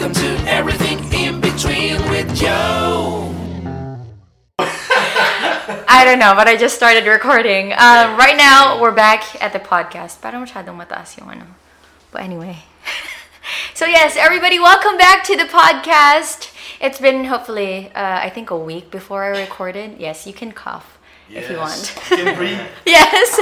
Welcome to Everything in Between with Joe. I don't know, but I just started recording. Um, right now, we're back at the podcast. Parang masyadong mataas yung ano. But anyway. so yes, everybody, welcome back to the podcast. It's been hopefully, uh, I think a week before I recorded. Yes, you can cough if you want. You can breathe. yes.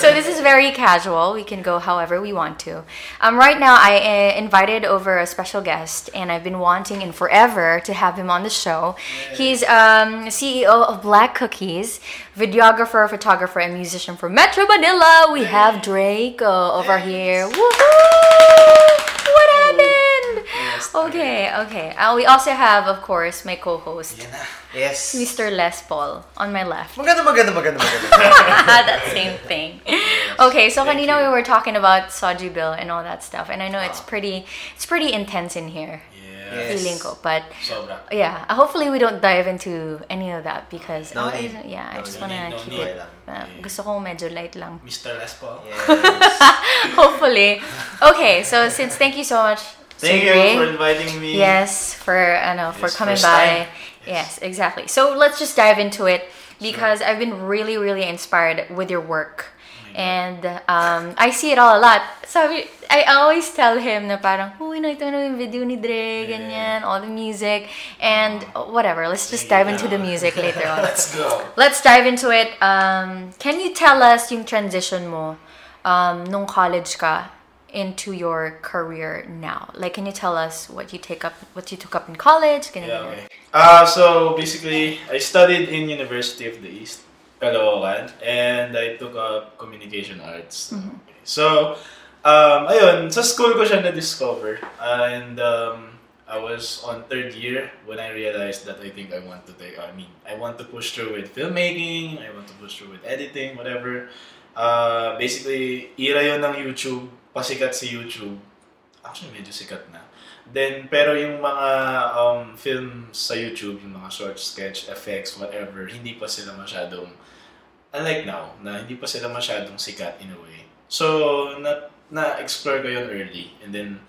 so this is very casual. We can go however we want to. Um, right now, I uh, invited over a special guest, and I've been wanting in forever to have him on the show. He's um, CEO of Black Cookies, videographer, photographer, and musician from Metro Manila. We have Draco over here. Woohoo! What happened? Okay, okay. Uh, we also have, of course, my co-host, Yan. Yes. Mr. Les Paul, on my left. Maganda, maganda, maganda, maganda. that same thing. Okay, so Thank kanina you. we were talking about Soji Bill and all that stuff, and I know it's pretty, it's pretty intense in here. Yes. Feeling ko, but Sobra. yeah, uh, hopefully we don't dive into any of that because No I need. always- yeah, I just need. wanna No keep need. it. Uh, gusto ko medyo light lang. Mr. Les Paul. Yes. hopefully. Okay, so since thank you so much. Thank you for inviting me. Yes, for ano, for Yes, coming by. time. Yes, exactly. So let's just dive into it because I've been really, really inspired with your work. And um, I see it all a lot. Sabi, I always tell him na parang, uy, nakita mo na yung video ni Dre, ganyan, all the music, and whatever. Let's just dive into the music later on. Let's go. Let's dive into it. Um, can you tell us yung transition mo um, nung college ka into your career now? Like, can you tell us what you take up, what you took up in college? Ganyan, Yeah, okay. Uh, so basically, I studied in University of the East, Caloocan, and I took up communication arts. Mm-hmm. Okay. So, um, ayun, sa school ko siya na-discover. And um, I was on third year when I realized that I think I want to take, I mean, I want to push through with filmmaking, I want to push through with editing, whatever. Uh, basically, era yun ng YouTube, pasikat si YouTube. Actually, medyo sikat na. Then, pero yung mga um, films sa YouTube, yung mga short sketch, effects, whatever, hindi pa sila masyadong, unlike now, na hindi pa sila masyadong sikat in a way. So, na, na-explore ko yun early. And then,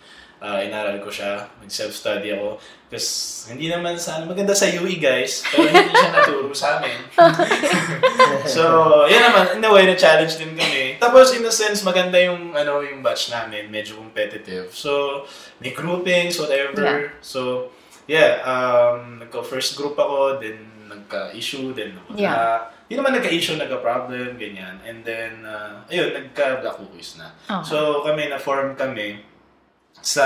uh, inaral ko siya, nag-self-study ako. Kasi hindi naman sana, maganda sa UE guys, pero hindi siya naturo sa amin. so, yun naman, in a way, na-challenge din kami. Tapos, in a sense, maganda yung, ano, yung batch namin, medyo competitive. So, may groupings, whatever. Yeah. So, yeah, um, nagka-first group ako, then nagka-issue, then nawala. Yeah. Hindi naman nagka-issue, nagka-problem, ganyan. And then, uh, ayun, nagka-black cookies na. Okay. So, kami, na-form kami sa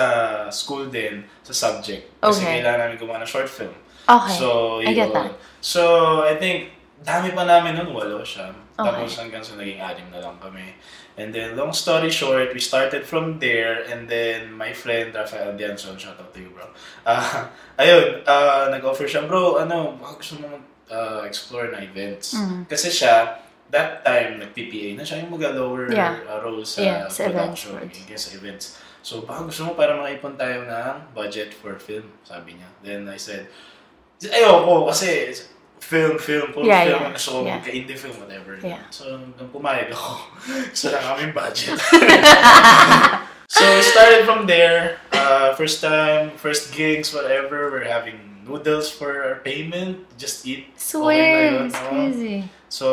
school din, sa subject. Kasi Okay. kailangan namin gumawa ng short film. Okay. So, I get yun. that. So, I think, dami pa namin nun, walo siya. Tapos hanggang sa naging anim na lang kami. And then, long story short, we started from there, and then my friend, Rafael Dianson, shout out to you, bro. Ah, ayun, ah, nag-offer siya, bro, ano, baka gusto mo mag-explore na events. Mm. Kasi siya, that time, nag-PPA na siya yung mag-lower Yeah. uh, role sa Yeah, sa events. production, yes, sa events. So, baka gusto mo para makaipon tayo ng budget for film, sabi niya. Then I said, ayoko kasi film, film, puro Yeah, film, yeah, gusto ko yeah. magka-indie film, whatever. Yeah. So, nung pumayag ako, gusto lang kami budget. so, we started from there. Uh, first time, first gigs, whatever, we're having noodles for our payment. Just eat. Swear, Okay it's no? crazy. So,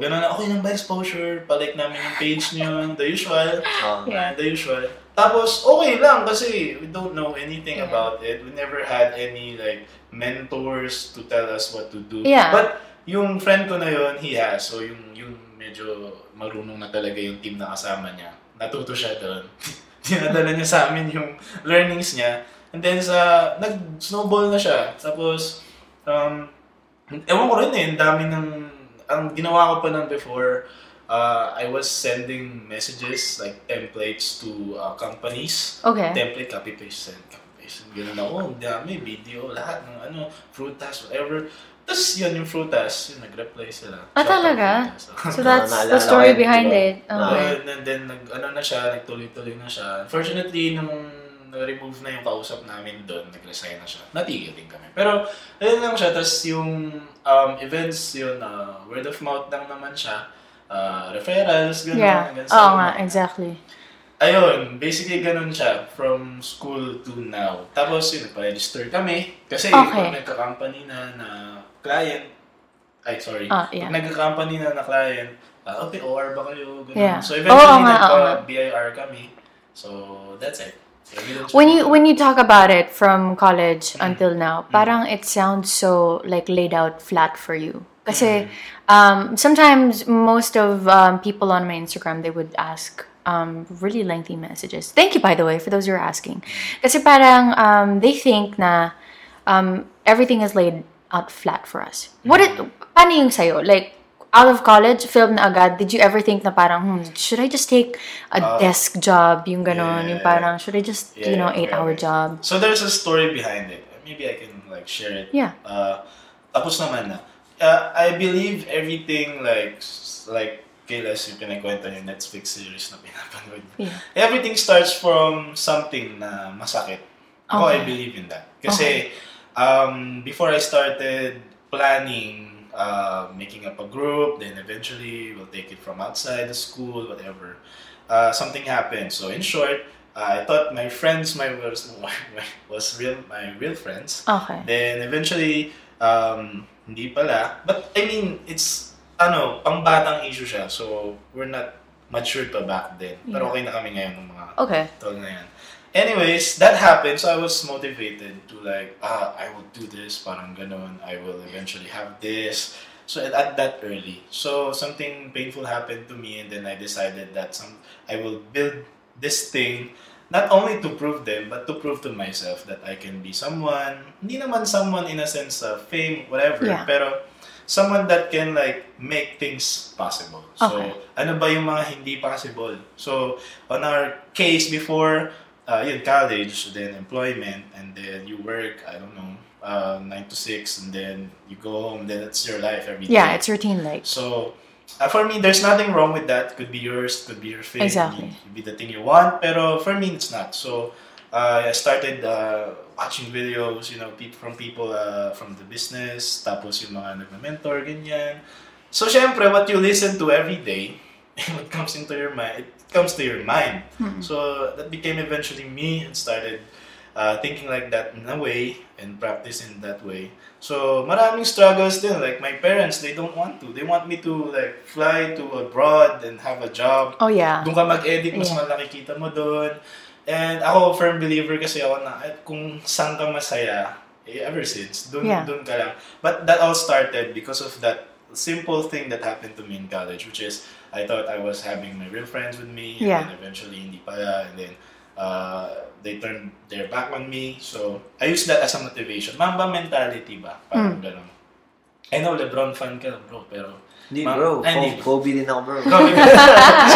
ganun na, okay lang ba exposure? Palik namin yung page niyo, the usual. Um, Yeah. The usual. Tapos, okay lang kasi we don't know anything Yeah. about it. We never had any like mentors to tell us what to do. Yeah. But yung friend ko na yun, he has. So yung yung medyo marunong na talaga yung team na kasama niya. Natuto siya doon. Dinadala niya sa amin yung learnings niya. And then sa, nag-snowball na siya. Tapos, um, ewan ko rin eh, ang dami ng, ang ginawa ko pa ng before, uh, I was sending messages like templates to uh, companies. Okay. Template, copy paste, send, copy. Ganun ako, ang dami, video, lahat ng ano, frutas, whatever. Tapos yun yung frutas, yun, nag-reply sila. Ah, Shout out talaga? Frutas. So that's the story behind diba? it. Okay. Ayun, and then nag, ano na siya, nagtuloy-tuloy na siya. Unfortunately, nung na-remove na yung kausap namin doon, nag-resign na siya. Natigil din kami. Pero, ayun lang siya. Tapos yung um, events, yun, uh, word of mouth lang naman siya. Uh, referrals, gano'n. Yeah. Oo sa- nga, exactly. Ayun, basically ganun siya from school to now. Tapos yun, nagpa-register kami. Kasi Okay. pag nagka-company na na client, ay sorry, Ah, yeah. pag nagka-company na na client, ah, okay, OR ba kayo? Ganun. Yeah. So Oo eventually, oo nga. nagpa-BIR kami. So that's it. When you when you talk about it from college Mm-hmm. until now, parang it sounds so like laid out flat for you. Kasi Mm-hmm. um, sometimes most of um, people on my Instagram they would ask um, really lengthy messages. Thank you by the way for those who are asking. Kasi parang um, they think na um, everything is laid out flat for us. What it paano yung sayo? Like out of college, film na agad, did you ever think na parang, hmm, should I just take a desk job, yung ganon, yung Uh, parang, should I just, you know, Yeah, eight-hour okay. job? So there's a story behind it. Maybe I can like share it. Yeah. Uh, tapos naman na. Uh, I believe everything like like Kailas yung pinagkwento yung Netflix series na pinapanood. Yeah. Everything starts from something na masakit. Ako, I believe in that. Kasi um, before I started planning uh, making up a group, then eventually we'll take it from outside the school, whatever. Uh, something happened. So in short, uh, I thought my friends, my was, was real, my real friends. Okay. Then eventually, um, hindi pala. But I mean, it's ano, pangbatang issue siya. So we're not matured pa back then. Pero okay na kami ngayon ng mga Okay. tol na yan. Anyways, that happened. So I was motivated to like, ah, I will do this, parang ganun. I will eventually have this. So at, at that early. So something painful happened to me and then I decided that some I will build this thing not only to prove them but to prove to myself that I can be someone, hindi naman someone in a sense of fame, whatever, Yeah. pero someone that can like make things possible. So Okay. ano ba yung mga hindi possible? So on our case before, uh, yun, college, then employment, and then you work, I don't know, uh, 9 to 6, and then you go home, then it's your life every day. Yeah, it's routine like. So, uh, for me, there's nothing wrong with that. Could be yours, could be your thing, Exactly. could be the thing you want. Pero for me, it's not. So, I started uh, watching videos, you know, from people uh, from the business, tapos yung mga nagme-mentor, ganyan. So, syempre, what you listen to every day, what comes into your mind, it comes to your mind. So, that became eventually me and started uh, thinking like that in a way and practicing that way. So, maraming struggles din. Like, my parents, they don't want to. They want me to, like, fly to abroad and have a job. Oh yeah. Doon ka mag-edit, mas Yeah. malaki kita mo doon. And ako, firm believer kasi ako na eh, kung saan ka masaya, eh, ever since, doon, Yeah. doon ka lang. But that all started because of that simple thing that happened to me in college, which is, I thought I was having my real friends with me, and Yeah. then eventually hindi pala, and then uh, they turned their back on me. So, I use that as a motivation. Mamba mentality ba? Parang Hmm. ganun. I know LeBron fan ka, bro, pero Hindi Ma- bro, Ay, Kobe, hindi. Kobe din ako bro. Kobe.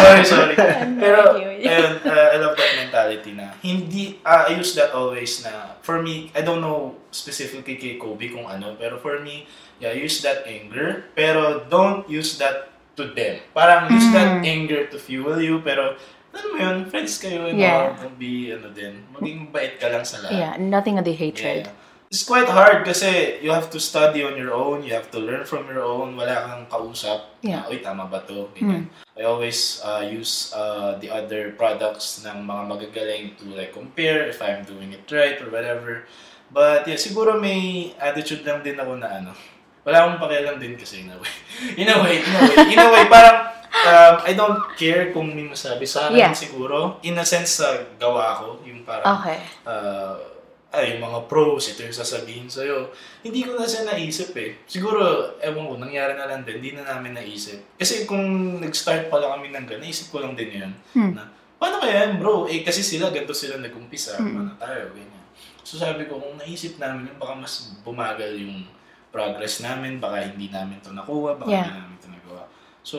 sorry, sorry. Pero, ayun, uh, I love that mentality na hindi, uh, I use that always na, for me, I don't know specifically kay Kobe kung ano, pero for me, yeah, use that anger, pero don't use that to them. Parang use that anger to fuel you, pero, alam mo yun, friends kayo, and Yeah. all, don't be, ano din, maging bait ka lang sa lahat. Yeah, nothing of the hatred. Yeah. It's quite hard kasi you have to study on your own, you have to learn from your own, wala kang kausap. Yeah. Uy, tama ba to? Ganyan. I always uh, use uh, the other products ng mga magagaling to like compare if I'm doing it right or whatever. But yeah, siguro may attitude lang din ako na ano. Wala akong pakialam din kasi in a way. in a way, in a way. In a way, parang um, I don't care kung may masabi sa akin Yeah. siguro. In a sense, sa gawa ko, yung parang Okay. uh, ay, mga pros, ito yung sasabihin sa'yo. Hindi ko na siya naisip eh. Siguro, ewan ko, nangyari na lang din, hindi na namin naisip. Kasi kung nag-start pala kami ng gano'n, naisip ko lang din yun. Hmm. Na, paano kaya yan, bro? Eh, kasi sila, ganito sila nag-umpisa. Paano tayo, ganyan. So sabi ko, kung naisip namin yun, baka mas bumagal yung progress namin, baka hindi namin to nakuha, baka Yeah. hindi namin to nagawa. So,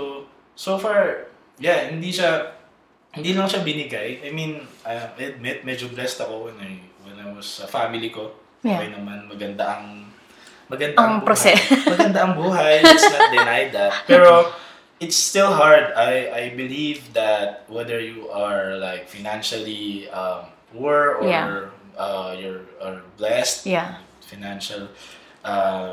so far, yeah, hindi siya, hindi lang siya binigay. I mean, I admit, medyo blessed ako when I, was sa family ko. Yeah. Okay naman, maganda ang, maganda Ang buhay. prose- maganda ang buhay. Let's not deny that. Pero, it's still hard. I, I believe that whether you are like financially um, poor or Yeah. uh, you're are blessed, Yeah. financial uh,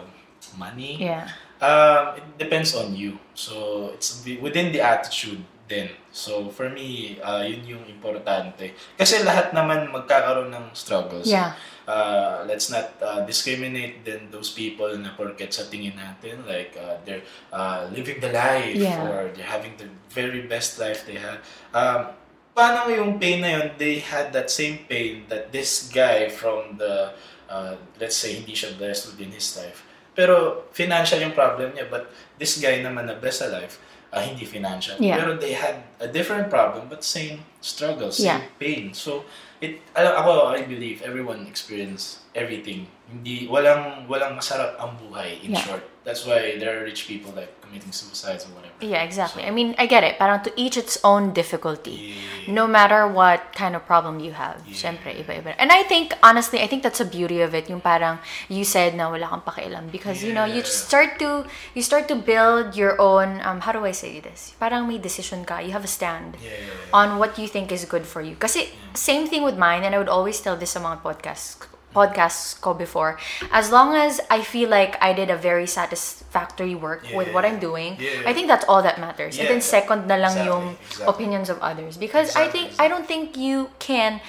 money, Yeah. um, it depends on you. So it's wi- within the attitude din. So, for me, uh, yun yung importante. Kasi lahat naman magkakaroon ng struggles. Yeah. Uh, let's not uh, discriminate then those people na porket sa tingin natin, like, uh, they're uh, living the life Yeah. or they're having the very best life they had. Um, paano yung pain na yun, they had that same pain that this guy from the, uh, let's say, hindi siya blessed within his life. Pero financial yung problem niya, but this guy naman na blessed sa life, uh, hindi financial. Yeah. Pero they had a different problem, but same struggle, same Yeah. pain. So, it, ako, I believe everyone experience everything. Hindi, walang, walang masarap ang buhay, in Yeah. short. That's why there are rich people like committing suicides or whatever. Yeah, exactly. I So- mean, I get it. Parang to each its own difficulty. Yeah. No matter what kind of problem you have. Yeah. Siyempre, iba-iba. And I think, honestly, I think that's the beauty of it. Yung parang, you said na wala kang pakialam. Because, you know, you Yeah. start to, you start to build your own, um, how do I say this? Parang may decision ka. You have a stand Yeah. on what you think is good for you. Kasi, same thing with mine, and I would always tell this sa mga podcasts podcasts ko before as long as I feel like I did a very satisfactory work with what I'm doing Yeah. I think that's all that matters and Yeah, then second na lang exactly, yung exactly. opinions of others because I Exactly, think I don't think you can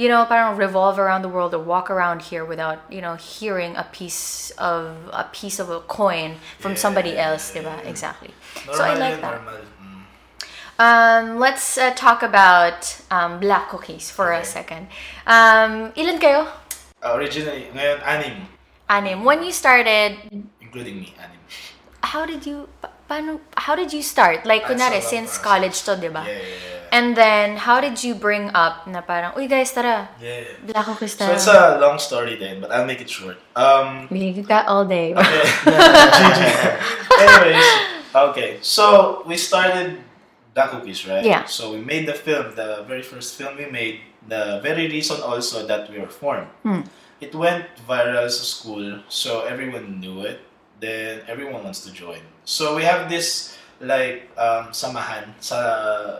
you know parang revolve around the world or walk around here without you know hearing a piece of a piece of a coin from somebody Yeah, else diba yeah. exactly Normal so I like that. Mm. um, let's uh, talk about um, black cookies for a second. Um, ilan kayo? Uh, originally, ngayon, anim. Anim. When you started, Including me, anim. how did you, pa- paano, how did you start? Like, kunwari, since process. college to, di ba? Yeah, yeah, yeah. And then, how did you bring up na parang, uy guys, tara, yeah. black cookies So it's a long story then, but I'll make it short. Um, Binigay ka all day. okay. Anyways, okay. So we started Black Cookies, right? Yeah. So we made the film, the very first film we made, the very reason also that we were formed. Hmm. It went viral sa school, so everyone knew it. Then everyone wants to join. So we have this like um, samahan sa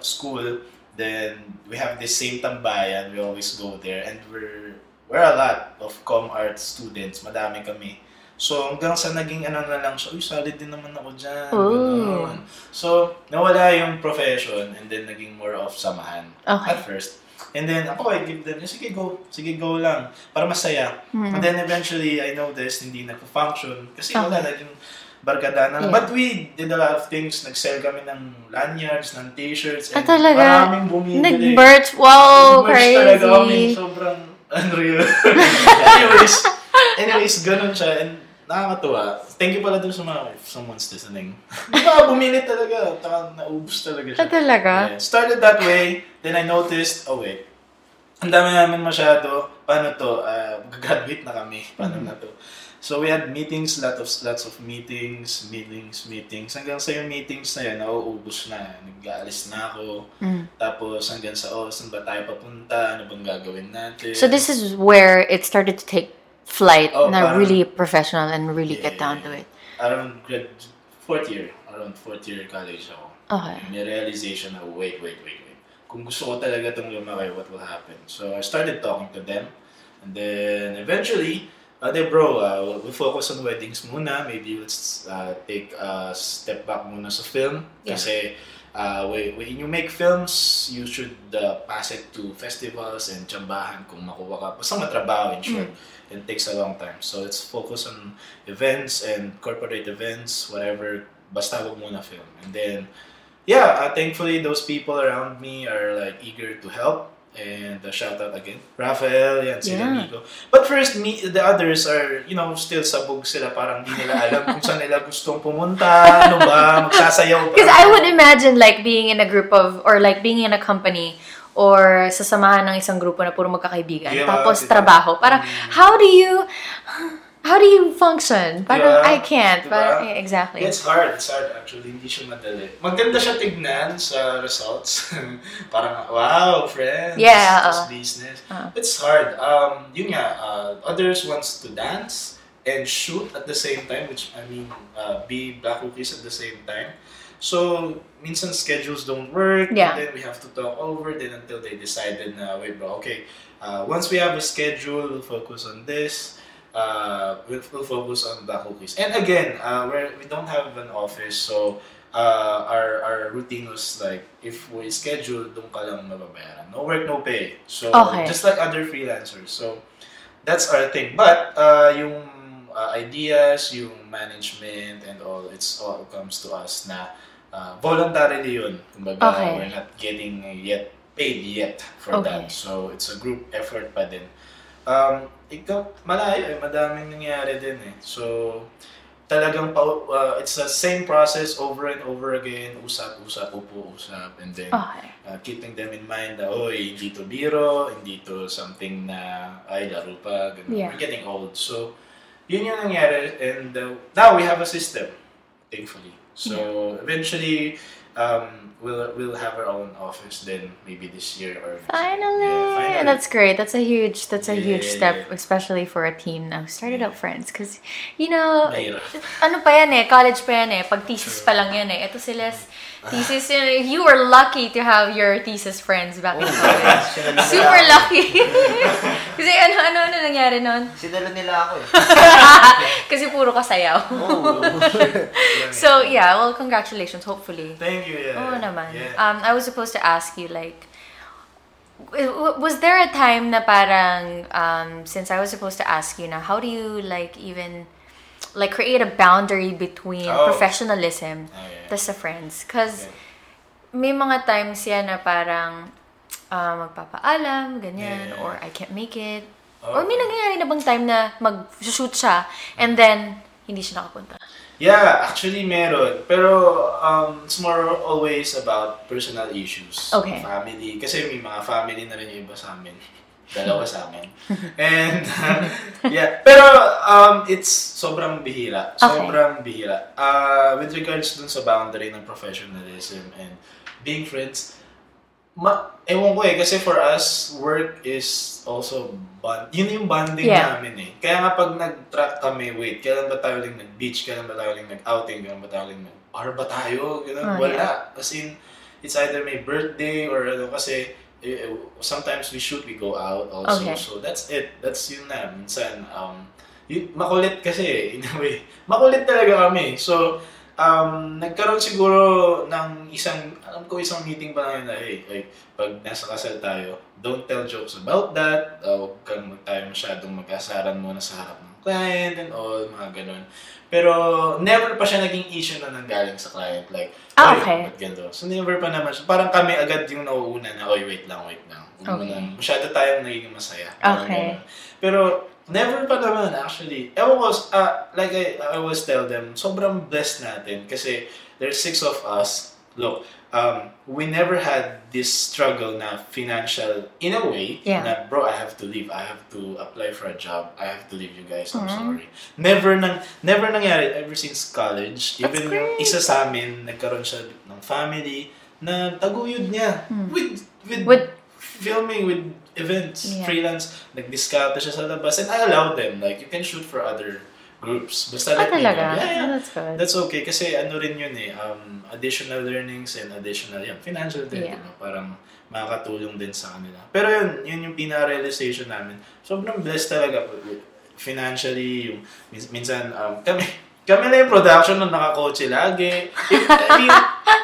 school. Then we have this same tambayan. We always go there, and we're we're a lot of com art students. Madami kami. So hanggang sa naging ano na lang siya, uy, solid din naman ako dyan. Ganun. So, nawala yung profession and then naging more of samahan Okay. at first. And then ako, I give them, sige go, sige go lang, para masaya. Hmm. And then eventually, I noticed hindi nagpa-function kasi Okay. wala, naging barkada na. Yeah. But we did a lot of things. Nag-sell kami ng lanyards, ng t-shirts, Ah, and talaga? maraming bumibili. Nag-birch. Wow, Nag-merch talaga kami. crazy. Sobrang unreal. anyways, anyways, ganun siya. And nakakatuwa. Thank you pala dun sa mga, if someone's listening. Di ba, bumili talaga. Taka, naubos talaga Ah, siya. talaga? Yeah. Started that way. Then I noticed, oh wait, ang dami namin masyado. Paano to? Uh, graduate na kami. Paano Mm-hmm. na to? So we had meetings, lot of lots of meetings, meetings, meetings. Hanggang sa yung meetings na yan, nauubos na. Nag-aalis na ako. Mm. Tapos hanggang sa, oh, saan ba tayo papunta? Ano bang gagawin natin? So this is where it started to take flight Oh, na parang- really professional and really get down to it. Around grad, fourth year. Around fourth year college ako. Okay. May realization na, wait, wait, wait, wait. Kung gusto ko talaga itong lumaki, what will happen? So I started talking to them. And then eventually, uh, they bro, uh, we'll, we'll focus on weddings muna. Maybe let's uh, take a step back muna sa film. Yeah. Kasi uh, when, you make films, you should uh, pass it to festivals and tsambahan kung makuha ka. Basta matrabaho in short. It takes a long time. So let's focus on events and corporate events, whatever. Basta wag muna film. And then, yeah, uh, thankfully those people around me are like eager to help. And uh, shout out again, Rafael, yan, sila Yeah. Nico. But first, me, the others are, you know, still sabog sila. Parang di nila alam kung saan nila gustong pumunta, ano ba, magsasayaw ba. Because I would imagine like being in a group of, or like being in a company, or sasamahan ng isang grupo na puro magkakaibigan. Yeah, tapos diba? trabaho. Parang, how do you, how do you function? Parang, Yeah, I can't. diba? Parang, yeah, exactly. It's hard. It's hard actually. Hindi siya madali. Maganda siya tignan sa results. Parang, wow, friends. Yeah, This uh. business. Uh. It's hard. Um, yun nga, uh, others wants to dance and shoot at the same time, which I mean, uh, be Black Cookies at the same time. So, minsan schedules don't work. Yeah. And then we have to talk over then until they decided na, wait bro, okay, uh, once we have a schedule, we'll focus on this. Uh, we'll, we'll focus on the Cookies. And again, uh, we're, we don't have an office, so uh, our our routine was like if we schedule, doon ka lang mababayaran. No work, no pay. So Okay. just like other freelancers. So that's our thing. But uh, yung uh, ideas, yung management and all, it's all comes to us na uh, voluntarily yun. Kumbaga, Okay. we're not getting yet paid yet for Okay. that. So it's a group effort pa din. Um, ikaw, malayo eh. Madaming nangyari din eh. So, talagang pa, uh, it's the same process over and over again. Usap-usap, upo-usap. And then, Okay. uh, keeping them in mind na, oy, hindi to biro, hindi to something na, ay, laro pa, ganun. Yeah. We're getting old. So, yun yung nangyari. And uh, now we have a system, thankfully. So, eventually, um, we'll we'll have our own office then maybe this year or Finally. Yeah, finally. That's great. That's a huge that's a huge Yeah. step especially for a team now. Started out friends cuz you know Mahirap. ano pa yan eh, college pa yan eh. Pag thesis pa lang yan eh. Ito sila thesis. You were lucky to have your thesis friends back in college. Super lucky. Kasi ano ano ano nangyari noon? Sinalo nila ako eh. Kasi puro ka sayaw. Oh. So yeah, well congratulations hopefully. Thank you. Yeah. Oo naman. Yeah. Um, I was supposed to ask you, like, was there a time na parang, um, since I was supposed to ask you na, how do you, like, even, like, create a boundary between Oh. professionalism Oh, yeah. tas sa friends? Because Okay. may mga times yan na parang, uh, magpapaalam, ganyan, Yeah. or I can't make it. Oh. Or may nangyayari na bang time na mag-shoot siya, and then, hindi siya nakapunta? Yeah, actually meron. Pero um, it's more always about personal issues. Okay. Family. Kasi may mga family na rin yung iba sa amin. Dalawa sa amin. And, yeah. Pero um, it's sobrang bihira. Okay. Sobrang bihira. Uh, with regards dun sa boundary ng professionalism and being friends, ma ewan ko eh, kasi for us, work is also bond. Yun yung bonding Yeah. namin eh. Kaya nga pag nag-track kami, wait, kailan ba tayo lang nag-beach? Kailan ba tayo lang nag-outing? Kailan ba tayo lang nag-bar ba tayo? Ganun, Oh, wala. yeah. As in, it's either may birthday or ano, kasi sometimes we shoot, we go out also. Okay. So that's it. That's yun na. Minsan, um, yun, makulit kasi eh, in a way. Makulit talaga kami. So, um, nagkaroon siguro ng isang, alam ko isang meeting pa yun na, hey, like, pag nasa kasal tayo, don't tell jokes about that. Uh, huwag kang tayo masyadong mag-asaran muna sa harap ng client and all, mga ganun. Pero never pa siya naging issue na nanggaling sa client. Like, Ah, "Oy, okay. ba't ganito? So never pa naman siya. Parang kami agad yung nauuna na, oy, wait lang, wait lang. Huwag Okay. na- Masyado tayong nagiging masaya. Okay. ganun. Pero never pa naman actually. Ewan ko, uh, like I, I always tell them, sobrang blessed natin kasi there's six of us. Look, um, we never had this struggle now financial in a way Yeah. na bro, I have to leave. I have to apply for a job. I have to leave you guys. I'm Mhm. sorry. Never nang never nangyari ever since college. That's Even yung great. isa sa amin, nagkaroon siya ng family na taguyod niya with, with Hmm. With- filming with events, Yeah. freelance, nag-discount siya sa labas and I allowed them like you can shoot for other groups. Basta Ah, let me know. talaga? Yeah, yeah. Oh, that's good. That's okay kasi ano rin yun eh, um, additional learnings and additional yan, financial din, Yeah. di ba? Parang makakatulong din sa kanila. Pero yun, yun yung pinaka-realization namin. Sobrang blessed talaga financially, yung min- minsan um, kami kami na yung production na nakakotse lagi. I, I mean,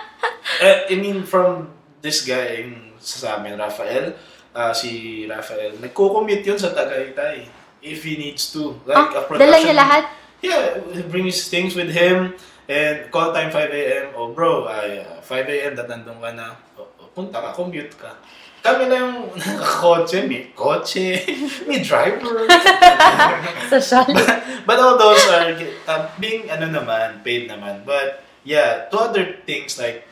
eh, I mean, from this guy, yung sa amin, Rafael, ah, si Rafael, nagko-commute yun sa Tagaytay if he needs to. Like, Ah, a production. dala lahat? Yeah, he brings things with him and call time 5 a.m. Oh bro, ay, uh, 5 a.m. dat nandun ka na. Oh, oh, punta ka, commute ka. Kami na yung nakakotse, may kotse, may driver. Social. but all those are uh, being ano naman, paid naman. But yeah, to other things like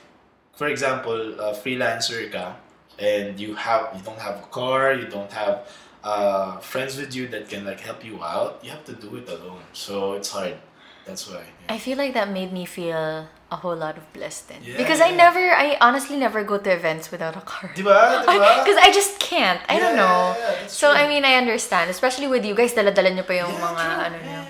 for example, uh, freelancer ka and you have you don't have a car, you don't have uh, friends with you that can like help you out, you have to do it alone. So it's hard. That's why. I feel like that made me feel a whole lot of blessed then. Yeah, because I yeah. never, I honestly never go to events without a car. Diba? Because I just can't. I don't Yeah, know. yeah, so, true. I mean, I understand. Especially with you guys, dala-dala niyo pa yung Yeah, mga, true. ano niyo.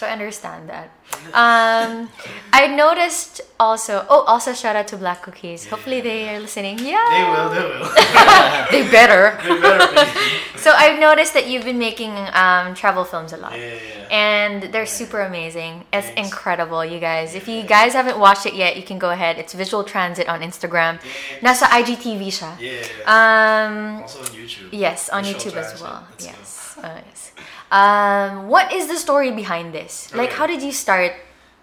Yeah, yeah, yeah. So I understand that. Um, I noticed also. Oh, also shout out to Black Cookies. Hopefully they are listening. Yeah. They will, they will. They better. they better be. So I've noticed that you've been making um, travel films a lot. Yeah, yeah. And they're super amazing. It's Thanks. incredible, you guys. If you guys haven't watched it yet, you can go ahead. It's Visual Transit on Instagram. Nasa IGTV siya. Yeah. Um, also on YouTube. yes, on Visual YouTube as well. Let's. Yes. Uh, yes. Um, what is the story behind this? Like, Okay. how did you start?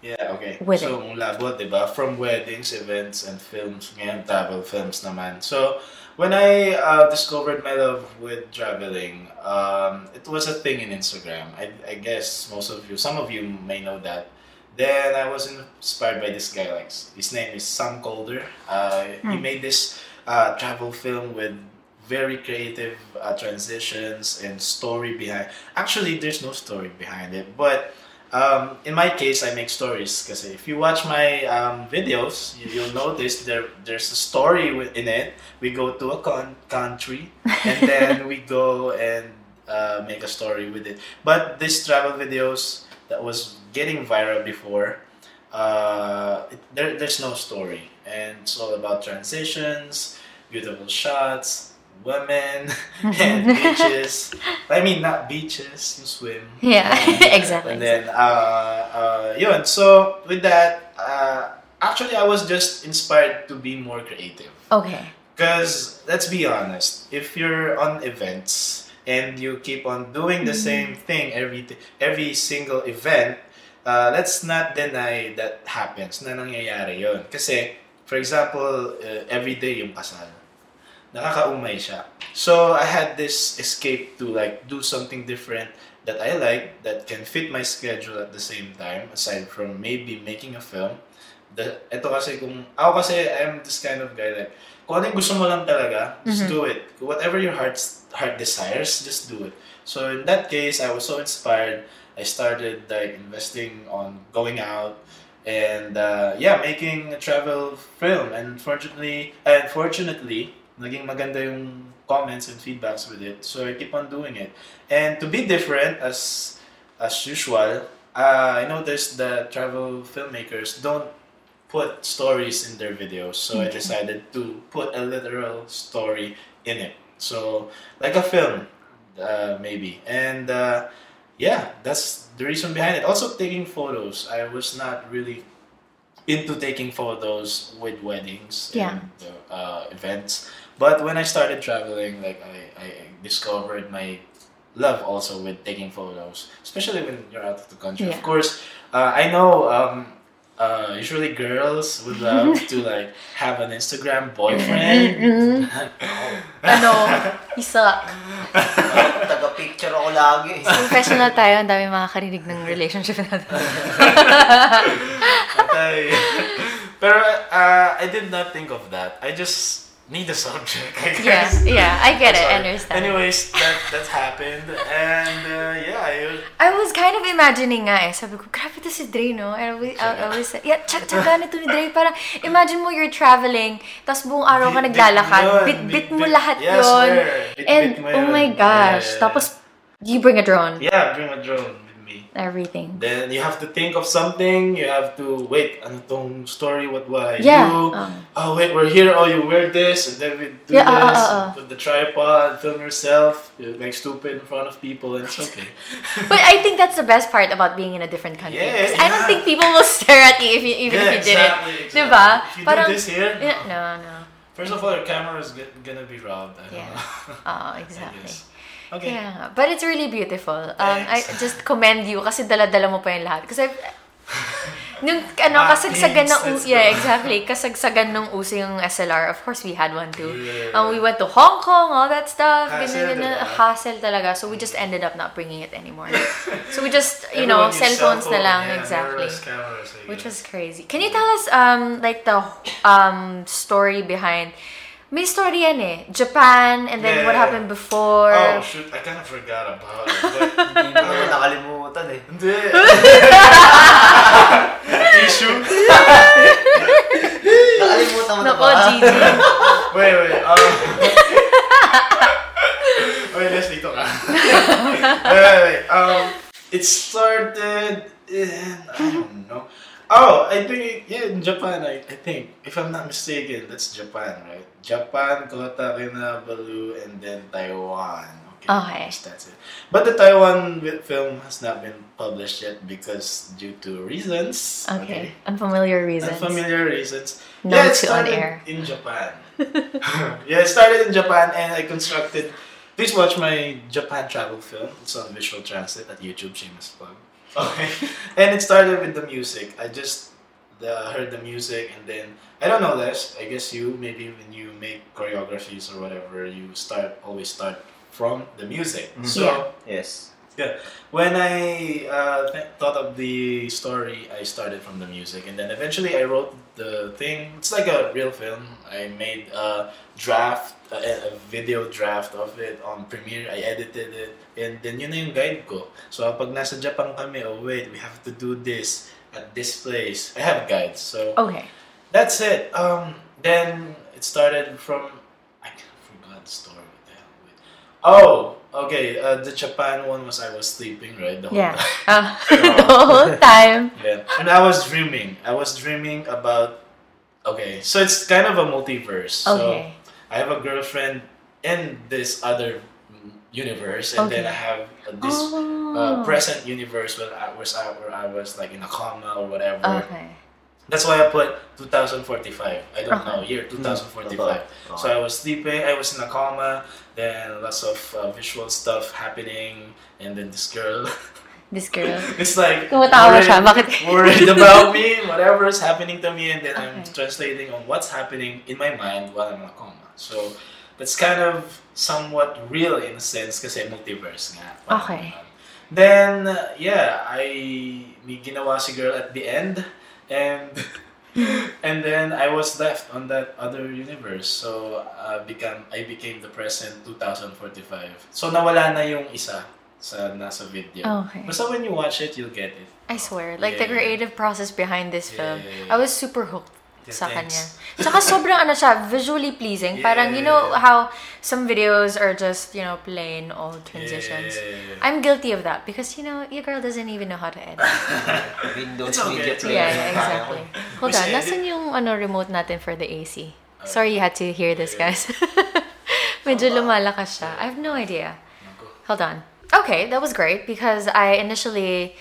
Yeah, okay. With so, it. mula po, di ba? From weddings, events, and films. Ngayon, travel films naman. So, when I uh, discovered my love with traveling, um, it was a thing in Instagram. I, I guess most of you, some of you may know that. Then I was inspired by this guy. Like his name is Sam Kolder. Uh, He Hmm. made this uh, travel film with very creative uh, transitions and story behind. Actually, there's no story behind it, but um, in my case, I make stories because if you watch my um, videos, you, you'll notice there there's a story in it. We go to a con- country and then we go and uh, make a story with it. But these travel videos that was getting viral before, uh, it, there, there's no story, and it's all about transitions, beautiful shots, women, and beaches. I mean, not beaches, you swim. Yeah, Um, exactly. And then, uh, uh, yun. So, with that, uh, actually, I was just inspired to be more creative. Okay. Because, let's be honest, if you're on events and you keep on doing the same thing every, every single event, uh, let's not deny that happens, na nangyayari yun. Kasi, for example, uh, every day yung kasal. Nakakaumay siya. So, I had this escape to like do something different that I like that can fit my schedule at the same time aside from maybe making a film. The, ito kasi kung, ako kasi I'm this kind of guy like, kung ano yung gusto mo lang talaga, just do it. Whatever your heart's, heart desires, just do it. So in that case, I was so inspired. I started like investing on going out and uh, yeah, making a travel film. And fortunately, and fortunately, naging maganda yung comments and feedbacks with it. So I keep on doing it. And to be different as as usual, uh, I noticed that travel filmmakers don't put stories in their videos. So I decided to put a literal story in it. So like a film, uh, maybe. And uh, yeah, that's the reason behind it. Also taking photos. I was not really into taking photos with weddings Yeah. and uh, events. But when I started traveling, like I, I discovered my love also with taking photos, especially when you're out of the country. Yeah. Of course, uh, I know um, uh, usually girls would love to like have an Instagram boyfriend. Ano? Isa. Taga-picture ako lagi. Professional tayo. Ang dami makakarinig ng relationship natin. Pero uh, I did not think of that. I just need a subject, I guess. yeah. yeah, I get it. I understand. Anyways, that that happened, and uh, yeah, I, I was kind of imagining nga eh. Sabi ko, grabe to si Dre, no? And I I was yeah, tsa- tsaga nito ni Dre. Parang, imagine mo you're traveling, tapos buong araw ka Bit- bit naglalakad. yun. Bit-bit mo lahat yun. Bit- And, bit oh my gosh. Yeah. Tapos, you bring a drone. yeah, bring a drone Everything. Then you have to think of something. You have to wait. Ano tong story? What will I Yeah, do? um. oh wait, we're here. Oh, you wear this, and then we do Yeah, uh, this. uh, uh. Put the tripod. Film yourself. You like stupid in front of people, and it's okay. But I think that's the best part about being in a different country. Yeah, 'Cause I don't think people will stare at you if you, even yeah, if you did exactly, it. exactly. Diba? If you Parang- do this here, Yeah, no, no. First of all, your camera is get, gonna be robbed. I don't Yeah. know. Oh, exactly. Okay. Yeah, but it's really beautiful. Um, I just commend you kasi dala-dala mo pa yung lahat. Kasi nung ano, Ah, kasagsagan ng Let's u- yeah, exactly. Kasagsagan nung uso yung SLR. Of course, we had one too. Yeah. Um, we went to Hong Kong, all that stuff. Hassle ganun. talaga. Hassle talaga. So we just ended up not bringing it anymore. so we just, you know, cell na lang. yeah, exactly. cameras, Which was crazy. Can you tell us um like the um story behind may story yan eh. Japan and then Yeah, what happened before. Oh shoot, I kind of forgot about it. But Hindi mo naman nakalimutan eh. Hindi. Tissue. Nakalimutan mo na Nako, ba? Gigi. Oh, I think yeah, in Japan. I, I think if I'm not mistaken, that's Japan, right? Japan, Kota Kinabalu, and then Taiwan. Okay, oh, Okay. yes, that's it. But the Taiwan film has not been published yet because due to reasons. Okay. Unfamiliar reasons. Unfamiliar reasons. No yeah, it on started air. in Japan. yeah, it started in Japan, and I constructed. Please watch my Japan travel film. It's on Visual Transit at YouTube. Shameless plug. Okay, and it started with the music. I just uh, heard the music, and then I don't know this. I guess you maybe when you make choreographies or whatever, you start always start from the music. Mhm. So Yeah. Yes. Yeah. When I uh, th- thought of the story, I started from the music, and then eventually I wrote the thing. It's like a real film. I made a draft, a, a video draft of it on Premiere. I edited it, and then yun na yung guide ko. So pag nasa Japan kami, oh wait, we have to do this at this place. I have guides, so Okay. that's it. Um, then it started from I forgot the story. What the hell? Wait. Oh, okay. Uh, the Japan one was I was sleeping right the whole Yeah. time. Uh, the whole time. yeah, and I was dreaming. I was dreaming about. Okay, so it's kind of a multiverse. Okay. So I have a girlfriend in this other universe, and then I have uh, this Oh. uh, present universe where I was uh, where I was like in a coma or whatever. Okay. That's why I put 2045. I don't Okay. know, year 2045. Oh. So I was sleeping, I was in a coma, then lots of uh, visual stuff happening, and then this girl, This girl. it's like Tumatawa worried, siya. Bakit? worried about me, whatever is happening to me, and then I'm translating on what's happening in my mind while I'm in a coma. So that's kind of somewhat real in a sense kasi multiverse nga. Parang Okay. Then, uh, yeah, I may ginawa si girl at the end and and then I was left on that other universe. So, uh, become I became the present 2045. So, nawala na yung isa sa nasa video. Okay. so when you watch it, you'll get it. I swear, like the creative process behind this Yeah, film, yeah, yeah. I was super hooked Yeah, sa thanks. kanya. Tsaka sobrang ano siya, visually pleasing. Parang, you know Yeah. how some videos are just, you know, plain old transitions. Yeah. I'm guilty of that because, you know, your girl doesn't even know how to edit. Windows okay, Media it's yeah, yeah, exactly. Hold on, nasan yung ano, remote natin for the AC? Sorry you had to hear this, guys. Medyo lumalakas siya. I have no idea. Hold on. Okay, that was great because I initially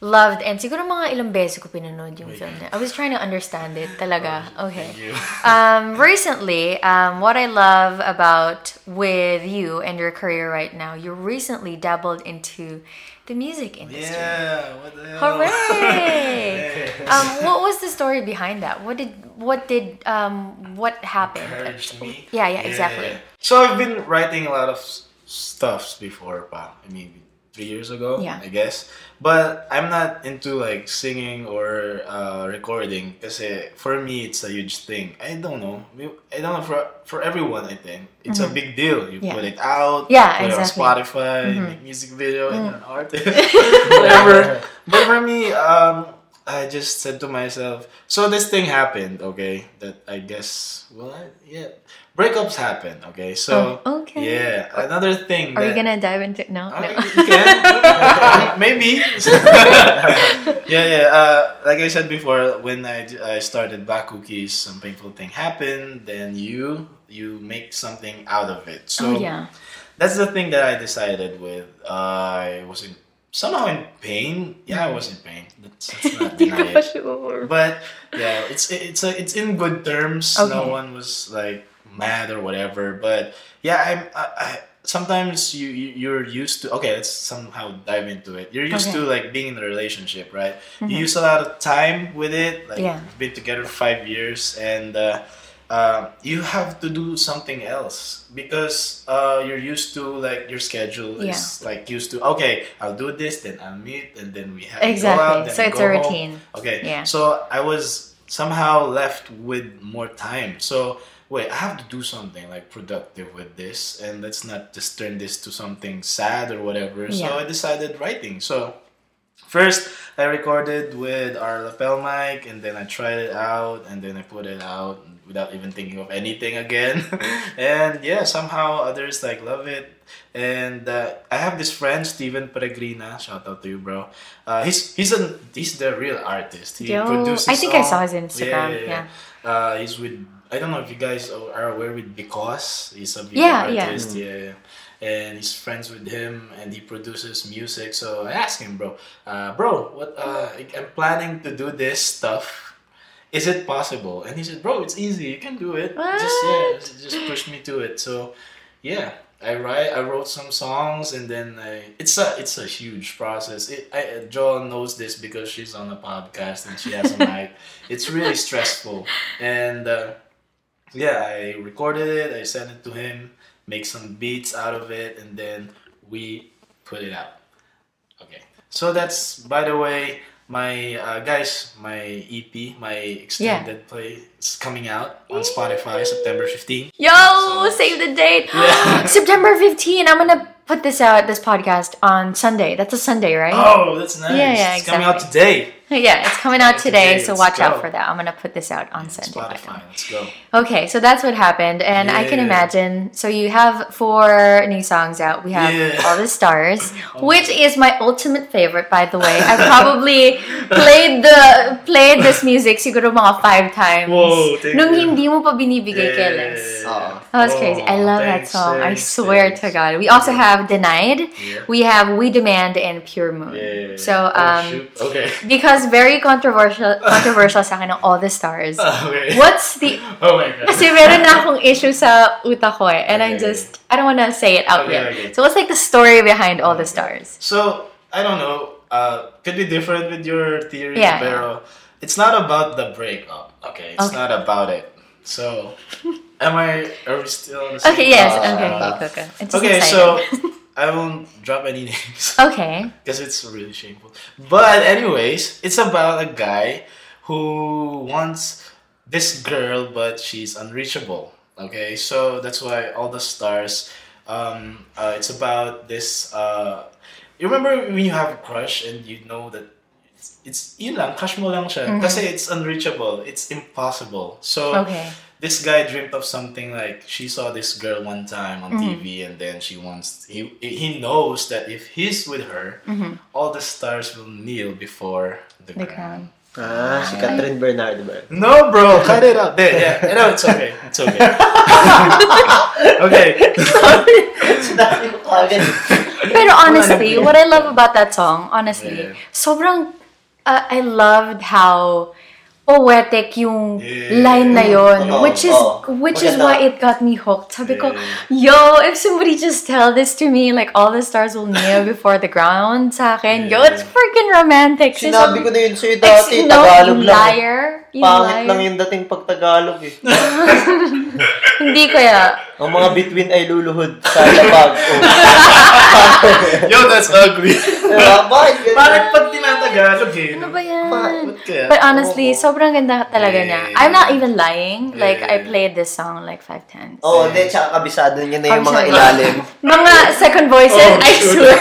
loved and siguro mga ilang beses ko pinanood yung film niya. I was trying to understand it talaga. Okay. Um, recently, um, what I love about with you and your career right now, you recently dabbled into the music industry. Yeah, what the hell? Hooray! um, what was the story behind that? What did what did um what happened? Encouraged me. Yeah, yeah, exactly. So I've been writing a lot of stuffs before, pa. I mean, three years ago, Yeah. I guess. But I'm not into like singing or uh, recording because for me it's a huge thing. I don't know. I don't know for for everyone. I think it's a big deal. You Mm-hmm. Yeah. put it out. Yeah, put exactly. Mm-hmm. it on Spotify, make music video, and you're an artist, whatever. But for me, um, I just said to myself, so this thing happened, okay? That I guess, well, I, yeah, breakups happen, okay? So, Oh, okay. yeah, another thing. Are we gonna dive into no? Okay, no. Maybe. yeah, yeah. Uh, like I said before, when I, I started Cookies, some painful thing happened. Then you you make something out of it. So oh yeah. that's the thing that I decided with. Uh, I was in somehow in pain. Yeah, I was in pain. That's, that's not Di ko deny pa it. sure. But yeah, it's it's a, it's in good terms. Okay. No one was like mad or whatever. But yeah, I'm. I, I, sometimes you, you you're used to. Okay, let's somehow dive into it. You're used Okay. Mm-hmm. to like being in a relationship, right? You use a lot of time with it. Like Yeah. you've been together for five years, and. Uh, uh, you have to do something else because uh, you're used to like your schedule is like used to okay I'll do this then I'll meet and then we have to go Exactly. out, So it's a home. routine. Okay. Yeah. So I was somehow left with more time. So wait, I have to do something like productive with this, and let's not just turn this to something sad or whatever. So I decided writing. So first I recorded with our lapel mic, and then I tried it out, and then I put it out without even thinking of anything again. and yeah, somehow others like love it. And uh, I have this friend Steven Peregrina. Shout out to you, bro. Uh, he's he's a he's the real artist. He Yo, produces. I think I saw his Instagram, yeah. Uh, he's with. I don't know if you guys are aware with Because. He's a video Yeah, artist. Yeah. yeah. And he's friends with him, and he produces music. So I asked him, bro, uh, bro, what? Uh, I'm planning to do this stuff. Is it possible? And he said, bro, it's easy. You can do it. Just yeah, just push me to it. So, yeah, I write. I wrote some songs, and then I. It's a it's a huge process. It, I Joel knows this because she's on a podcast and she has a mic. It's really stressful, and uh, yeah, I recorded it. I sent it to him, make some beats out of it, and then we put it out. Okay, so that's by the way. My uh, guys, my EP, my extended play, is coming out on Spotify September 15th. Yo, So- save the date. Yeah. September 15. I'm gonna put this out, this podcast on Sunday. That's a Sunday, right? Oh, that's nice. Yeah, yeah, it's coming out today. Yeah, it's coming out today, Today, so watch out for that. I'm gonna put this out on Sunday. Spotify. Let's go. Okay, so that's what happened, and I can imagine. So you have four new songs out. We have Yeah. All the Stars, which is my ultimate favorite, by the way. I probably played the played this music siguro mga five times. Whoa, Nung you. hindi mo pa binibigay Yeah. Oo. That was crazy. I Oh, love that thanks, song. I swear thanks. to God. We also have Denied. Yeah. We have We Demand and Pure Moon. Yeah. So Oh, um, shoot. okay. because very controversial controversial sa akin ng All the Stars. okay. What's the Oh my god. kasi meron na akong issue sa utak ko eh. And I'm just, I don't wanna say it out Okay, yet. okay. So what's like the story behind All the Stars? So I don't know. Uh, could be different with your theory, Yeah, pero it's not about the breakup. Okay, it's Okay. not about it. So, am I? Are we still on the same? Okay, yes. Uh, okay, okay, okay. Okay, so I won't drop any names. okay. because it's really shameful. But anyways, it's about a guy who wants this girl, but she's unreachable. Okay, so that's why all the stars. Um, uh, it's about this. Uh, you remember when you have a crush and you know that it's, it's yun lang, crush mo lang siya. Kasi it's unreachable. It's impossible. So Okay. This guy dreamt of something like she saw this girl one time on TV and then she wants he he knows that if he's with her all the stars will kneel before the, The ground. crown. Ah, si Kathryn Bernardo ba? No, bro, cut it out. There, yeah, no, it's okay, it's okay. okay, Sinabi ko kagad. Pero honestly, what I love about that song, honestly, Yeah. sobrang, uh, I loved how poetic yung Yeah. line na yon, Oo, which is oo. which is Maganda. why it got me hooked. Sabi ko, Yeah. yo, if somebody just tell this to me, like all the stars will kneel before the ground sa akin, yo, Yeah. it's freaking romantic. Sinabi ko na yun sa'yo dati, no, Tagalog lang. liar. Yung Pangit liar. lang yung dating pag Tagalog eh. Hindi kaya. Ang mga between ay luluhod sa labag. Oh. yo, that's ugly. Diba? Bakit ganun? Bakit pag tinatagalog eh? Ano ba yan? Ba't kaya? But honestly, sobrang ganda talaga niya. Yeah. I'm not even lying. Like, I Yeah. played this song like five times. Oo, oh, hindi, tsaka kabisado niya na yung mga ilalim. Mga second voices, Oh, I swear.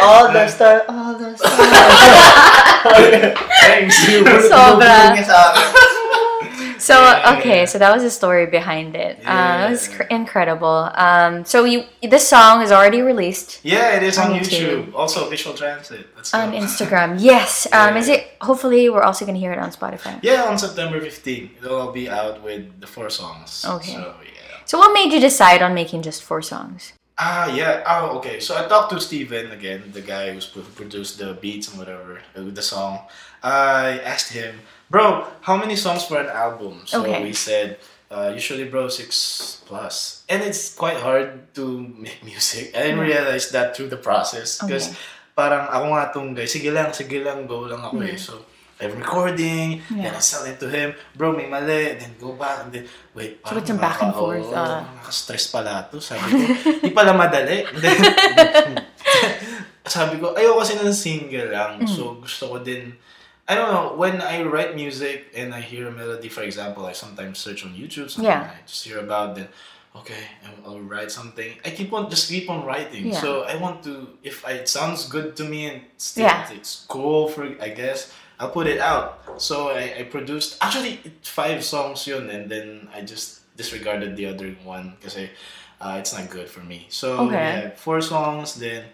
all the star, all the star. Thanks, you. Sobra. Akin. So, Yeah. okay, so that was the story behind it. Uh, it was cr- incredible. Um, so, you this song is already released Yeah, it is on On YouTube. Also, visual. Let's on. Instagram. Yes. Um, Yeah. Is it, hopefully, we're also going to hear it on Spotify. Yeah, on September 15th. It'll all be out with the four songs. Okay. So, yeah. So, what made you decide on making just four songs? Ah, yeah. Oh, okay. So I talked to Steven again, the guy who produced the beats and whatever uh, with the song. I asked him, bro, how many songs for an album? So Okay. he said, uh, usually, bro, six plus. And it's quite hard to make music. I didn't realize that through the process. Because Okay. parang ako nga tong guy, sige lang, sige lang, go lang ako eh. So, I'm recording, then I sell it to him, bro, may mali, then go back, and then, wait, So parang it's a back and forth, oo, ah. nakaka-stress pala to. Sabi ko, di pala madali. And then, sabi ko, ayoko kasi ng single lang. Mm. So, gusto ko din, I don't know, when I write music and I hear a melody, for example, I sometimes search on YouTube, something Yeah. I just hear about, then, okay, I'll- I'll write something. I keep on, just keep on writing. Yeah. So, I want to, if I, it sounds good to me and still Yeah. it's cool for, I guess, I'll put it out. So I, I produced actually five songs yun and then I just disregarded the other one because uh, it's not good for me. So Okay. yeah, four songs then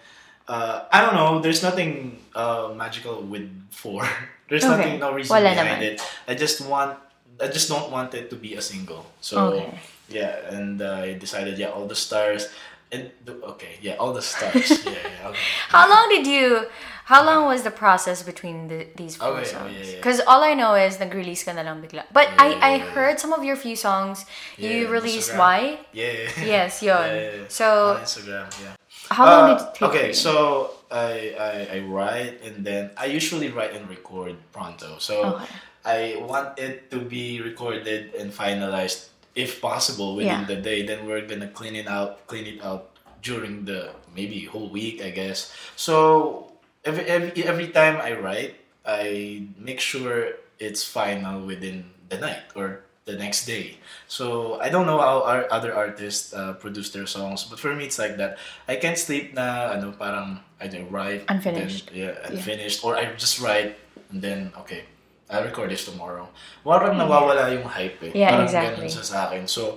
uh, I don't know. There's nothing uh, magical with four. There's Okay. nothing, no reason Wala behind naman. it. I just want, I just don't want it to be a single. So Okay. yeah, and uh, I decided, yeah, all the stars. And okay, yeah, all the stars. yeah, yeah. Okay. How long did you? How long was the process between the, these four Okay, songs? yeah, yeah. Because all I know is nag-release ka na lang bigla. But Yeah, I yeah, I yeah, heard some of your few songs you released. Instagram. Why? Yeah. yeah. Yes. Yeah, yeah, yeah. So on Instagram, yeah. How long Uh, did it take? Okay, you? so I, I I write and then I usually write and record pronto. So Okay. I want it to be recorded and finalized if possible within Yeah. the day. Then we're gonna clean it out, clean it out during the maybe whole week, I guess. So every every, every time I write, I make sure it's final within the night or the next day. So I don't know how our other artists uh, produce their songs, but for me it's like that. I can't sleep na ano parang I don't write Unfinished. Then, yeah, unfinished or I just write and then okay, I'll record this tomorrow. Parang nawawala yung hype eh. Yeah, parang exactly. ganun sa akin. So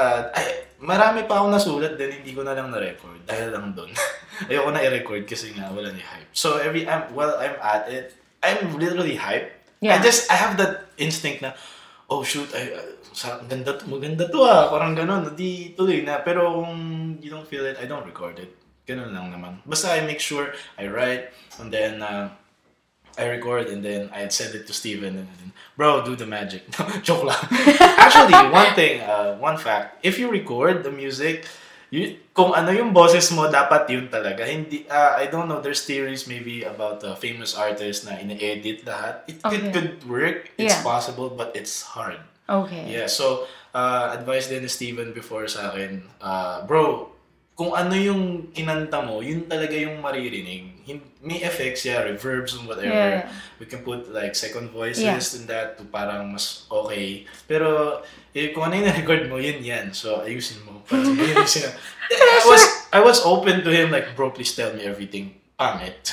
uh, ay, marami pa akong nasulat din hindi ko na lang na-record dahil lang doon. Ayoko na i-record kasi nga wala ni hype. So every I'm while I'm at it, I'm literally hyped. Yeah. I just I have that instinct na oh shoot, ay, uh, sa, ganda to, maganda to ah. Parang ganun, di tuloy na. Pero kung you don't feel it, I don't record it. Ganun lang naman. Basta I make sure I write and then uh, I record and then I send it to Steven and then, bro, do the magic. Joke lang. Actually, one thing, uh, one fact, if you record the music, you, kung ano yung boses mo, dapat yun talaga. Hindi, uh, I don't know, there's theories maybe about uh, famous artists na ine-edit lahat. It, Okay. it could work, it's Yeah. possible, but it's hard. Okay. Yeah, so, uh, advice din ni Steven before sa akin, uh, bro, kung ano yung kinanta mo, yun talaga yung maririnig. May effects, yeah, reverbs and whatever. Yeah. We can put like second voices Yeah. and that to parang mas okay. Pero eh, kung ano yung na-record mo, yun yan. So, ayusin mo. Parang yung sina- I was, I was open to him like, bro, please tell me everything. Pangit.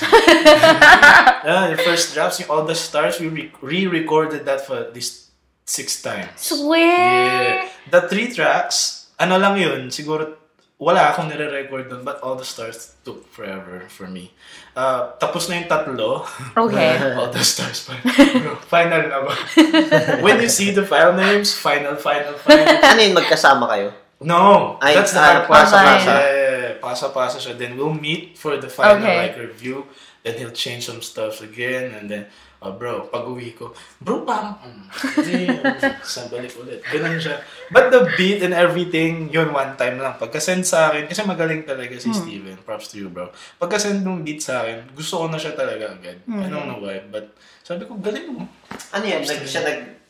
yeah, the first drafts, All the Stars, we re- re-recorded that for this six times. Swear. Yeah. The three tracks, ano lang yun, siguro wala akong nire-record doon, but All the Stars took forever for me. Uh, tapos na yung tatlo. Okay. All the Stars pa. Final na ba? When you see the file names, final, final, final. Ano yun, magkasama kayo? No! Ay, that's the ah, hard part. pasa-pasa. Pasa-pasa siya. Then we'll meet for the final Okay. like review. Then he'll change some stuff again. And then, oh, bro, pag uwi ko, bro, parang, hmm, hindi, sa balik ulit. Ganun siya. But the beat and everything, yun, one time lang. Pagka-send sa akin, kasi magaling talaga si Steven. Props to you, bro. Pagka-send nung beat sa akin, gusto ko na siya talaga agad. I don't know why, but sabi ko, galing mo. Ano yan? Nag, siya nag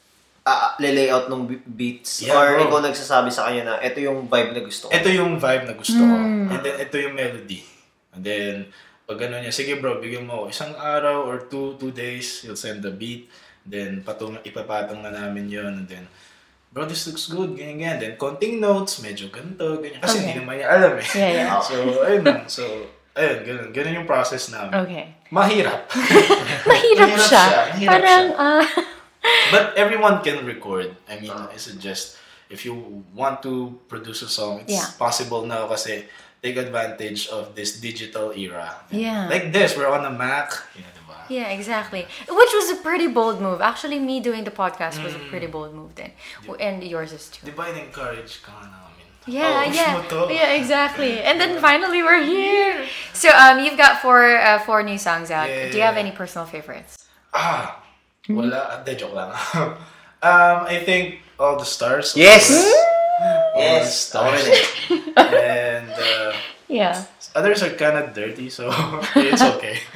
ah, layout ng be- beats? Yeah, or bro. ikaw nagsasabi sa kanya na ito yung vibe na gusto ko? ito yung vibe na gusto ko. And then, ito yung melody. And then, pag gano'n niya, sige bro, bigyan mo ako isang araw or two, two days, you'll send the beat. Then, patung, ipapatong na namin yon And then, bro, this looks good, ganyan, ganyan. Then, konting notes, medyo ganito, ganyan. Kasi Okay. hindi naman niya alam eh. Yeah, yeah. So, ayun lang. So, ayun, ganun. Ganun yung process namin. Okay. Mahirap. Mahirap Mahirap siya. siya, mahirap Parang, siya. ah, But everyone can record. I mean, I suggest if you want to produce a song, it's Yeah. possible now kasi take advantage of this digital era. Yeah. Like this, we're on a Mac. Yeah, diba? yeah, exactly. Which was a pretty bold move. Actually, me doing the podcast was a Mm. pretty bold move then. And yours is too. Diba in-encourage ka nga namin? Yeah, Oh, yeah, mo yeah, exactly. And then finally we're here. So um, you've got four uh, four new songs out. Yeah. Do you have any personal favorites? Ah, wala. Hindi, joke lang. um, I think All the Stars. Yes! All the Yes! Stars. Okay. and uh, Yeah. Others are kind of dirty, so it's okay.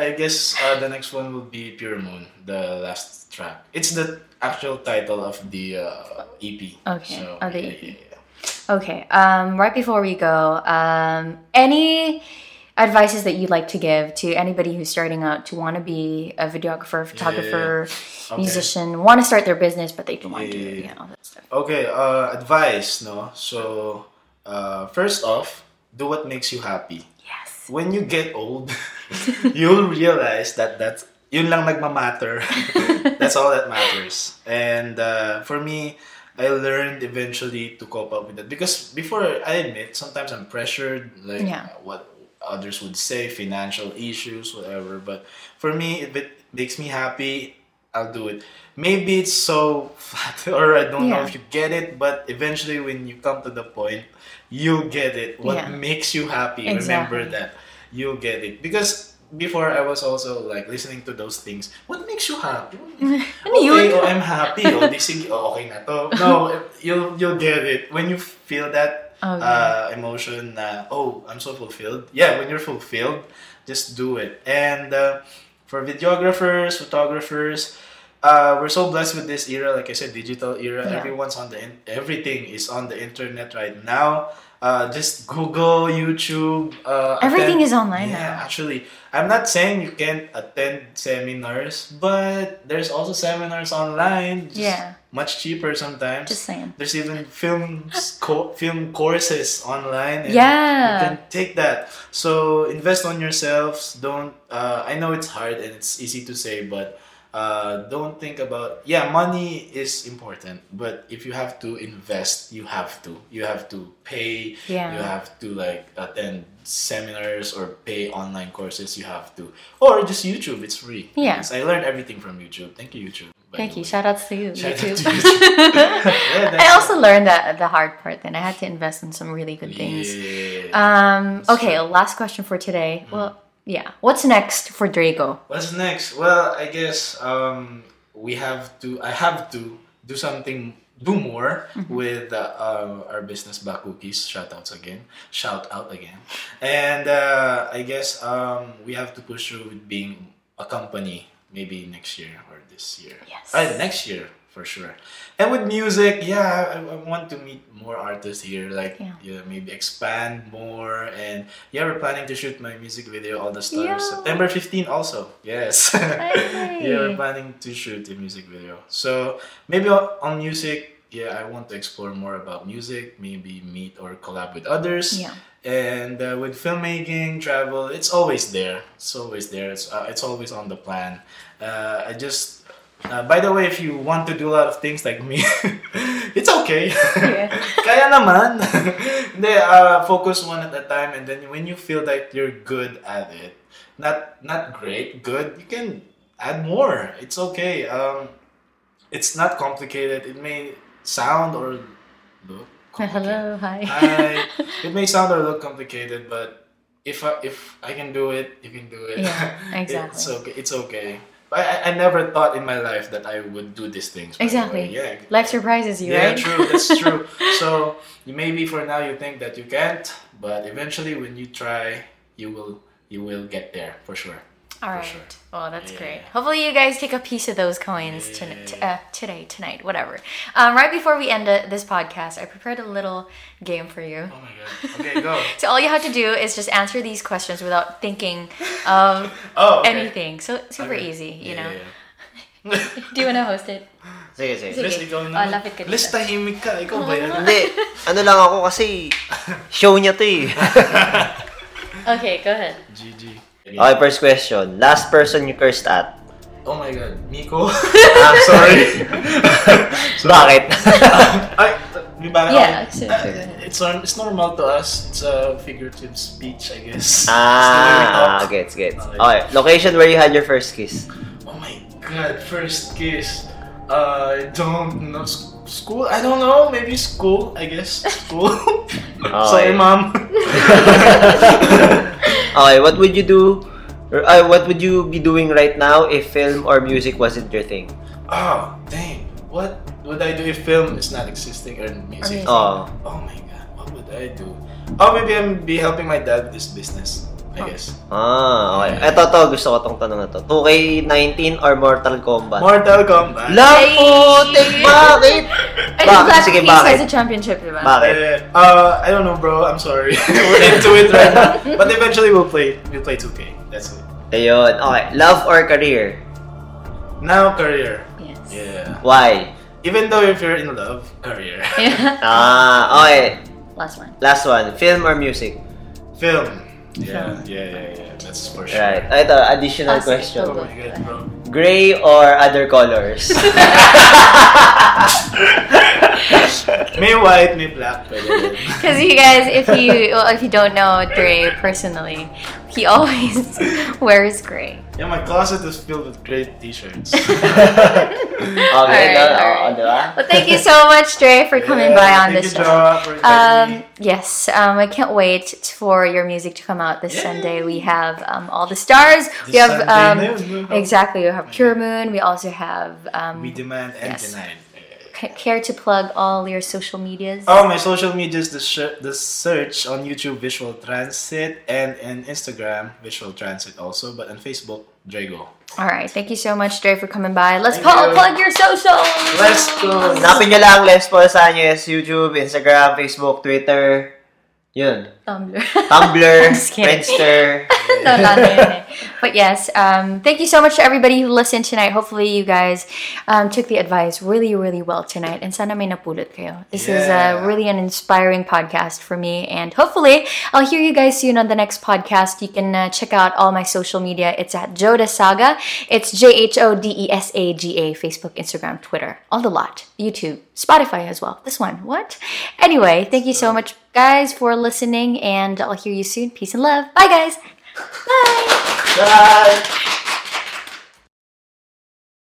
I guess uh, the next one will be Pure Moon, the last track. It's the actual title of the uh, EP. Okay, So, of the yeah, yeah, yeah. Okay. Um, right before we go, um, any advices that you'd like to give to anybody who's starting out to want to be a videographer, photographer, Okay. musician, want to start their business, but they don't want to, Yeah, yeah, you yeah. know, all that stuff. Okay, uh, advice, no? So, uh, first off, do what makes you happy. Yes. When you get old, you'll realize that that's yun lang nagmamatter. That's all that matters. And uh, for me, I learned eventually to cope up with that because before I admit sometimes I'm pressured like Yeah. what others would say financial issues whatever. But for me if it makes me happy I'll do it. Maybe it's so flat or I don't know if you get it but eventually when you come to the point you'll get it. What Yeah. makes you happy Exactly. remember that. You'll get it. Because before I was also like listening to those things. What makes you happy? Okay, oh, I'm happy. Oh, sige, oh, okay na to. No, you'll you'll get it. When you feel that Okay. uh, emotion. Na, oh, I'm so fulfilled. Yeah, when you're fulfilled, just do it. And uh, for videographers, photographers, uh, we're so blessed with this era. Like I said, digital era. Yeah. Everyone's on the in- everything is on the internet right now. Uh, just Google, YouTube. Uh, Everything attend- is online yeah, now. actually, I'm not saying you can't attend seminars, but there's also seminars online. Just Yeah. Much cheaper sometimes. Just saying. There's even film co- film courses online. and Yeah. You can take that. So invest on yourselves. Don't. Uh, I know it's hard and it's easy to say, but uh, don't think about. Yeah, money is important, but if you have to invest, you have to. You have to pay. Yeah. You have to like attend seminars or pay online courses. You have to, or just YouTube. It's free. Yeah. Yes, I learned everything from YouTube. Thank you, YouTube. Thank you. Shout outs to you, Shout YouTube. to YouTube. Yeah, I also learned that the hard part. Then I had to invest in some really good things. Yeah. Um. Okay. Last question for today. Well, yeah. What's next for Draco? What's next? Well, I guess um, we have to. I have to do something. Do more Mm-hmm. with uh, uh, our business Black Cookies. Shout outs again. Shout out again. And uh, I guess um, we have to push through with being a company. Maybe next year this year. Yes. Uh, next year for sure. And with music, yeah, I, I want to meet more artists here. Like, Yeah. yeah. maybe expand more. And yeah, we're planning to shoot my music video, All the Stars, Yeah. September 15 also. Yes. Yeah, we're planning to shoot a music video. So maybe on, on music, yeah, I want to explore more about music, maybe meet or collab with others. Yeah. And uh, with filmmaking, travel, it's always there. It's always there. It's, uh, it's always on the plan. Uh, I just, uh, by the way, if you want to do a lot of things like me, it's okay. Yeah. Kaya naman. Hindi, uh, focus one at a time and then when you feel that you're good at it, not not great, good, you can add more. It's okay. Um, it's not complicated. It may sound or look complicated. Hello. Hi. Hi. It may sound or look complicated, but if I, if I can do it, you can do it. Yeah, exactly. it's okay. It's okay. I, I never thought in my life that I would do these things. Exactly. Yeah. Life surprises you, Yeah, right? true. That's true. So maybe for now you think that you can't, but eventually when you try, you will you will get there for sure. All For right. sure. Well, that's great. Hopefully, you guys take a piece of those coins Yeah. to, uh, today, tonight, whatever. Um, right before we end uh, this podcast, I prepared a little game for you. Oh my god. Okay, go. So all you have to do is just answer these questions without thinking of Oh, okay. anything. So super Okay. easy, you Yeah, know. yeah, Do you wanna host it? Sige, sige. Sige. Les, ikaw Oh, naman. lapit ka dito. Les, tahimik ka. Ikaw ba yan? Hindi, ano lang ako kasi show niya to eh. Okay, go ahead. GG. Okay, first question. Last person you cursed at? Oh my god. Miko? Ah, Sorry. Bakit? Ay, di ba? Yeah, so, Uh, it's, norm- it's normal to us. It's a figurative speech, I guess. It's the way ah, talk. gets, gets. Okay. Okay, location where you had your first kiss? Oh my god, first kiss. Uh, I don't know. School? I don't know. Maybe school, I guess. School. Sorry, mom. Okay, what would you do, or uh, what would you be doing right now if film or music wasn't your thing? oh, dang. What would I do if film is not existing or music? Oh, Oh my god, what would I do? Oh, maybe I'm be helping my dad with this business. I guess. ah, okay. Eto to, gusto ko tong tanong na to. 2K19 or Mortal Kombat? Mortal Kombat. Love po! Hey! Bakit? I think Bakit? Black Sige, Keys bakit? has a championship, diba? Bakit? Eh, uh, I don't know, bro. I'm sorry. We're into it right now. But eventually, we'll play. We'll play 2K. That's it. Ayun, okay. Love or career? Now, career. Yes. Yeah. Why? Even though if you're in love, career. Yeah. Ah, okay. Last one. Last one. Film or music? Film. Yeah, yeah, yeah, yeah. That's for sure. Right. Ito, additional Ah, question. Oh my god, bro. Gray or other colors? May white, may black. Because you guys, if you well, if you don't know Dre personally, he always wears gray. Yeah, my closet is filled with great t-shirts. Okay, Alright, no, alright. oo, di ba? Well, thank you so much, Dre, for coming Yeah, by on thank this you, show. For inviting me. Um, yes, um, I can't wait for your music to come out this Yeah. Sunday. We have um, all the stars. we have Sunday um, na yun, bro. exactly. We have Pure Moon. We also have um, We demand and Yes. deny. C- care to plug all your social medias. Oh, my social media is the, sh- the search on YouTube Visual Transit and in Instagram Visual Transit also, but on Facebook Drago. All right, thank you so much, Dre, for coming by. Let's Thank pl- you. plug your socials. Let's go. Hanapin nyo lang Les Paul Sanyes, YouTube, Instagram, Facebook, Twitter. Yun. Tumblr. Tumblr, I'm just kidding. Friendster. No, not. But yes, um, thank you so much to everybody who listened tonight. Hopefully, you guys um, took the advice really, really well tonight. And sana may napulot kayo. This is uh, really an inspiring podcast for me. And hopefully, I'll hear you guys soon on the next podcast. You can uh, check out all my social media. It's at Joda Saga. It's J H O D E S A G A. Facebook, Instagram, Twitter. All the lot. YouTube, Spotify as well. This one. What? Anyway, thank you so much, guys, for listening. And I'll hear you soon. Peace and love. Bye, guys. Bye. Bye!